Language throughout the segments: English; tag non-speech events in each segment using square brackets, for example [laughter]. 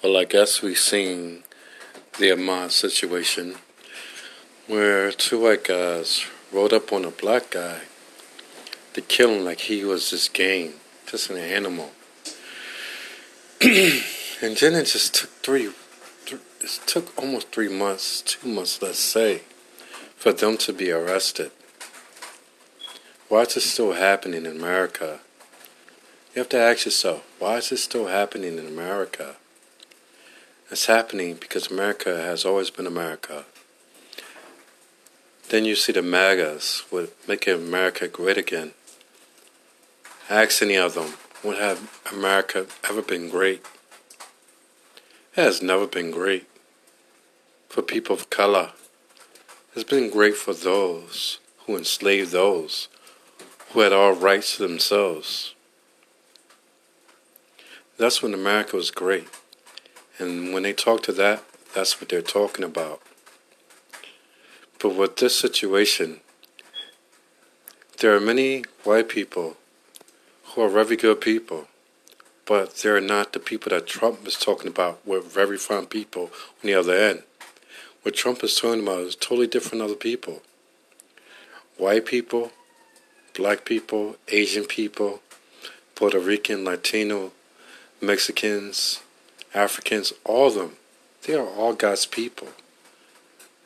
Well, I guess we've seen the Ahmaud situation where two white guys rode up on a black guy to kill him like he was this game, just an animal. [clears throat] and then it just took three, th- it took almost three months, two months, let's say, for them to be arrested. Why is this still happening in America? You have to ask yourself, why is this still happening in America? It's happening because America has always been America. Then you see the MAGAs with making America great again. Ask any of them, would have America ever been great? It has never been great for people of color. It's been great for those who enslaved those who had all rights to themselves. That's when America was great. And when they talk to that, that's what they're talking about. But with this situation, there are many white people who are very good people, but they're not the people that Trump is talking about. We're very fine people on the other end. What Trump is talking about is totally different other people. White people, black people, Asian people, Puerto Rican, Latino, Mexicans, Africans, all of them, they are all God's people.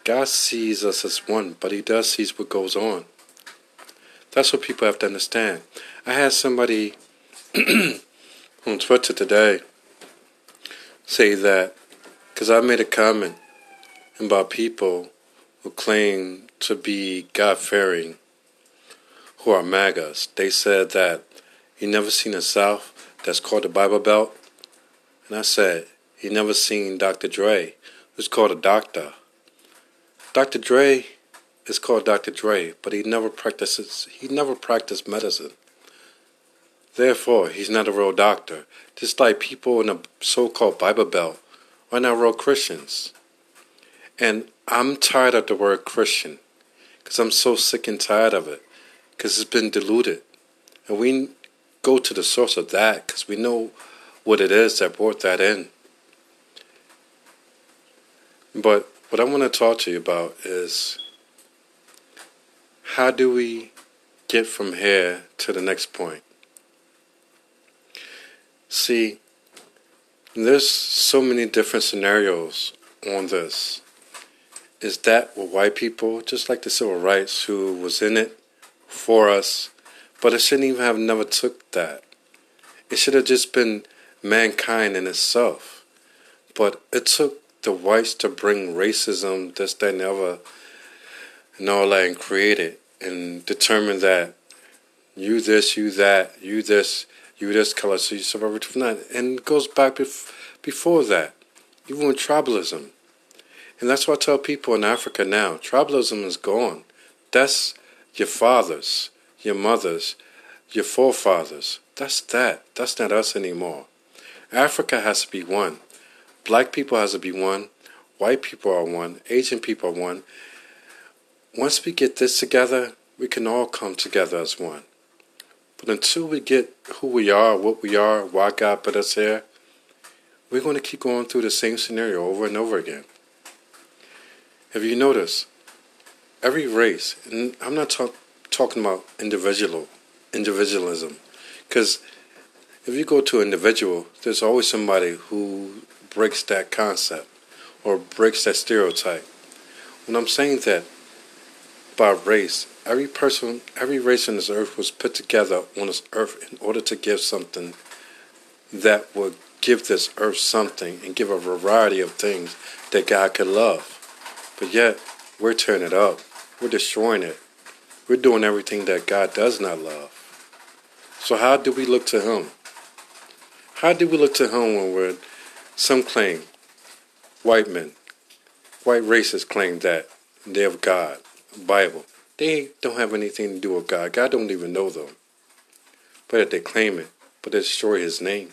God sees us as one, but He does see what goes on. That's what people have to understand. I had somebody [clears throat] on Twitter today say that because I made a comment about people who claim to be God fearing, who are MAGAs. They said that you never seen a South that's called the Bible Belt and I said, he never seen Dr. Dre, who's called a doctor. Dr. Dre is called Dr. Dre, but he never practices he never practiced medicine. Therefore, he's not a real doctor. Just like people in the so-called Bible Belt are not real Christians. And I'm tired of the word Christian because I'm so sick and tired of it because it's been diluted. And we go to the source of that because we know what it is that brought that in. But what I want to talk to you about is how do we get from here to the next point? See, there's so many different scenarios on this. Is that with white people, just like the civil rights, who was in it for us, but it shouldn't even have never took that. It should have just been mankind in itself. But it took the whites to bring racism, this, that, and the other, and all that, and determine that you this, you that, you this, you this color, so you survive from that. And it goes back bef- before that, even with tribalism. And that's why I tell people in Africa now tribalism is gone. That's your fathers, your mothers, your forefathers. That's that. That's not us anymore. Africa has to be one. Black people has to be one. White people are one. Asian people are one. Once we get this together, we can all come together as one. But until we get who we are, what we are, why God put us here, we're going to keep going through the same scenario over and over again. Have you noticed? Every race, and I'm not talk, talking about individual individualism, because if you go to an individual, there's always somebody who breaks that concept or breaks that stereotype. When I'm saying that about race, every person, every race on this earth was put together on this earth in order to give something that would give this earth something and give a variety of things that God could love. But yet, we're tearing it up. We're destroying it. We're doing everything that God does not love. So, how do we look to Him? How do we look to him when we're, some claim, white men, white racists claim that they have God, Bible. They don't have anything to do with God. God don't even know them. But if they claim it, but they destroy his name.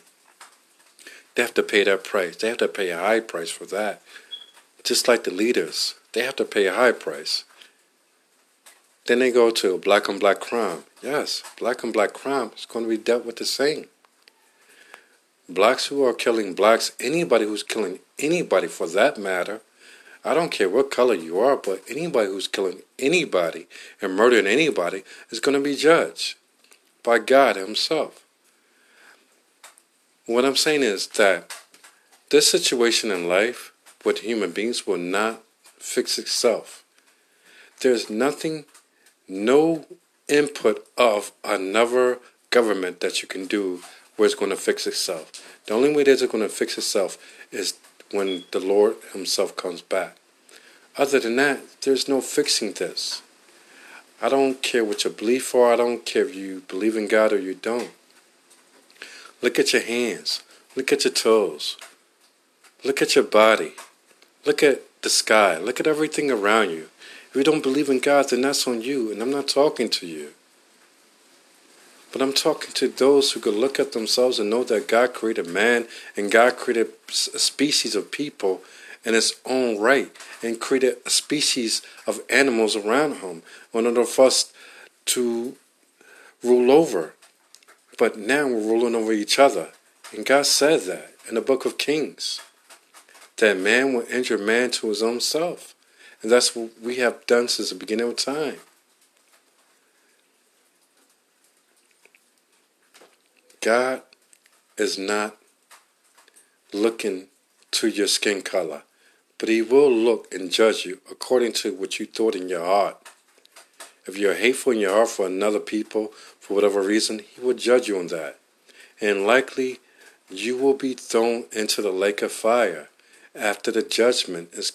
They have to pay that price. They have to pay a high price for that. Just like the leaders, they have to pay a high price. Then they go to black on black crime. Yes, black on black crime is going to be dealt with the same blacks who are killing blacks, anybody who's killing anybody for that matter. I don't care what color you are, but anybody who's killing anybody and murdering anybody is going to be judged by God Himself. What I'm saying is that this situation in life with human beings will not fix itself. There's nothing, no input of another government that you can do where it's going to fix itself. The only way that it's going to fix itself is when the Lord Himself comes back. Other than that, there's no fixing this. I don't care what you believe for. I don't care if you believe in God or you don't. Look at your hands. Look at your toes. Look at your body. Look at the sky. Look at everything around you. If you don't believe in God, then that's on you, and I'm not talking to you. But I'm talking to those who could look at themselves and know that God created man and God created a species of people in its own right and created a species of animals around him in order for us to rule over. But now we're ruling over each other. And God said that in the book of Kings that man will injure man to his own self. And that's what we have done since the beginning of time. God is not looking to your skin color, but He will look and judge you according to what you thought in your heart. If you're hateful in your heart for another people, for whatever reason, He will judge you on that. And likely, you will be thrown into the lake of fire after the judgment is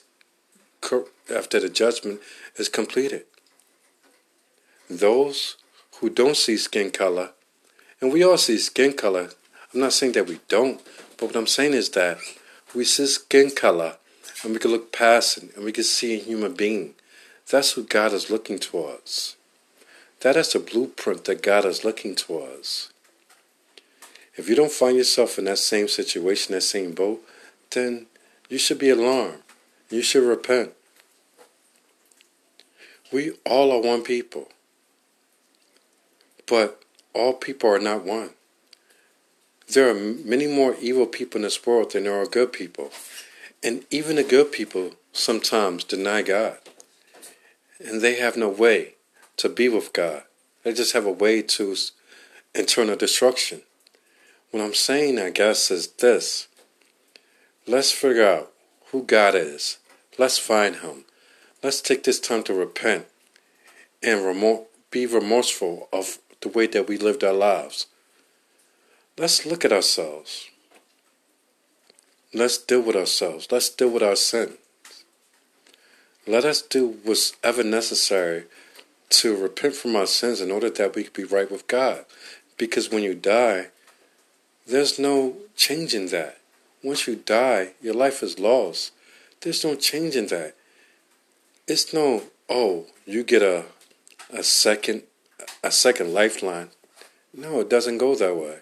after the judgment is completed. Those who don't see skin color, and we all see skin color. I'm not saying that we don't, but what I'm saying is that we see skin color and we can look past it and we can see a human being. That's who God is looking towards. That is the blueprint that God is looking towards. If you don't find yourself in that same situation, that same boat, then you should be alarmed. You should repent. We all are one people. But all people are not one. There are many more evil people in this world than there are good people. And even the good people sometimes deny God. And they have no way to be with God. They just have a way to internal destruction. What I'm saying, I guess, is this. Let's figure out who God is. Let's find Him. Let's take this time to repent and be remorseful of the way that we lived our lives. Let's look at ourselves. Let's deal with ourselves. Let's deal with our sin. Let us do what's ever necessary to repent from our sins in order that we can be right with God. Because when you die, there's no changing that. Once you die, your life is lost. There's no changing that. It's no, oh, you get a a second a second lifeline. No, it doesn't go that way.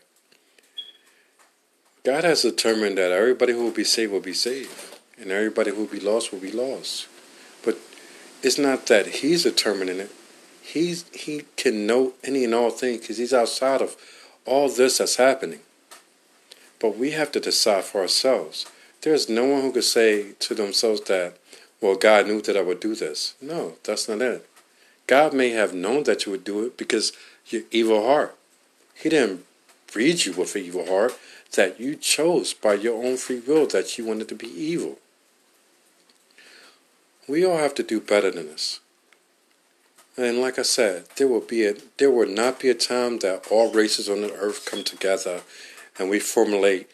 God has determined that everybody who will be saved will be saved, and everybody who will be lost will be lost. But it's not that He's determining it. He's He can know any and all things because He's outside of all this that's happening. But we have to decide for ourselves. There's no one who could say to themselves that, well, God knew that I would do this. No, that's not it. God may have known that you would do it because your evil heart. He didn't breed you with an evil heart that you chose by your own free will that you wanted to be evil. We all have to do better than this. And like I said, there will be a there will not be a time that all races on the earth come together and we formulate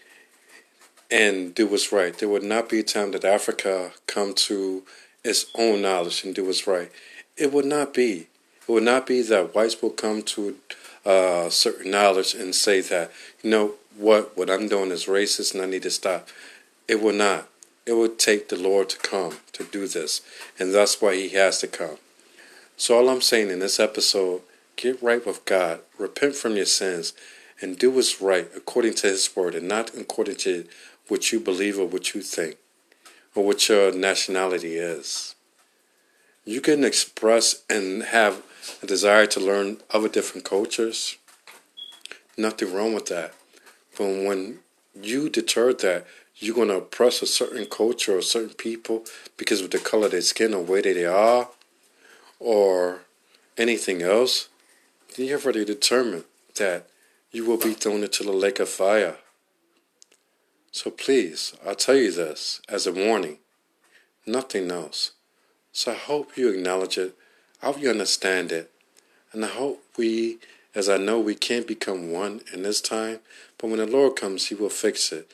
and do what's right. There would not be a time that Africa come to its own knowledge and do what's right. It would not be. It would not be that whites will come to uh, certain knowledge and say that, you know what, what I'm doing is racist and I need to stop. It will not. It would take the Lord to come to do this, and that's why He has to come. So, all I'm saying in this episode, get right with God, repent from your sins, and do what's right according to His word and not according to what you believe or what you think or what your nationality is you can express and have a desire to learn other different cultures. Nothing wrong with that. But when you deter that, you're going to oppress a certain culture or certain people because of the color of their skin or that they are, or anything else, then you have already determined that you will be thrown into the lake of fire. So please, I tell you this as a warning, nothing else. So I hope you acknowledge it. I hope you understand it. And I hope we, as I know we can't become one in this time, but when the Lord comes, He will fix it.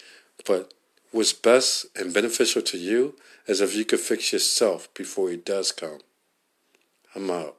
But what's best and beneficial to you is if you could fix yourself before He does come. I'm out.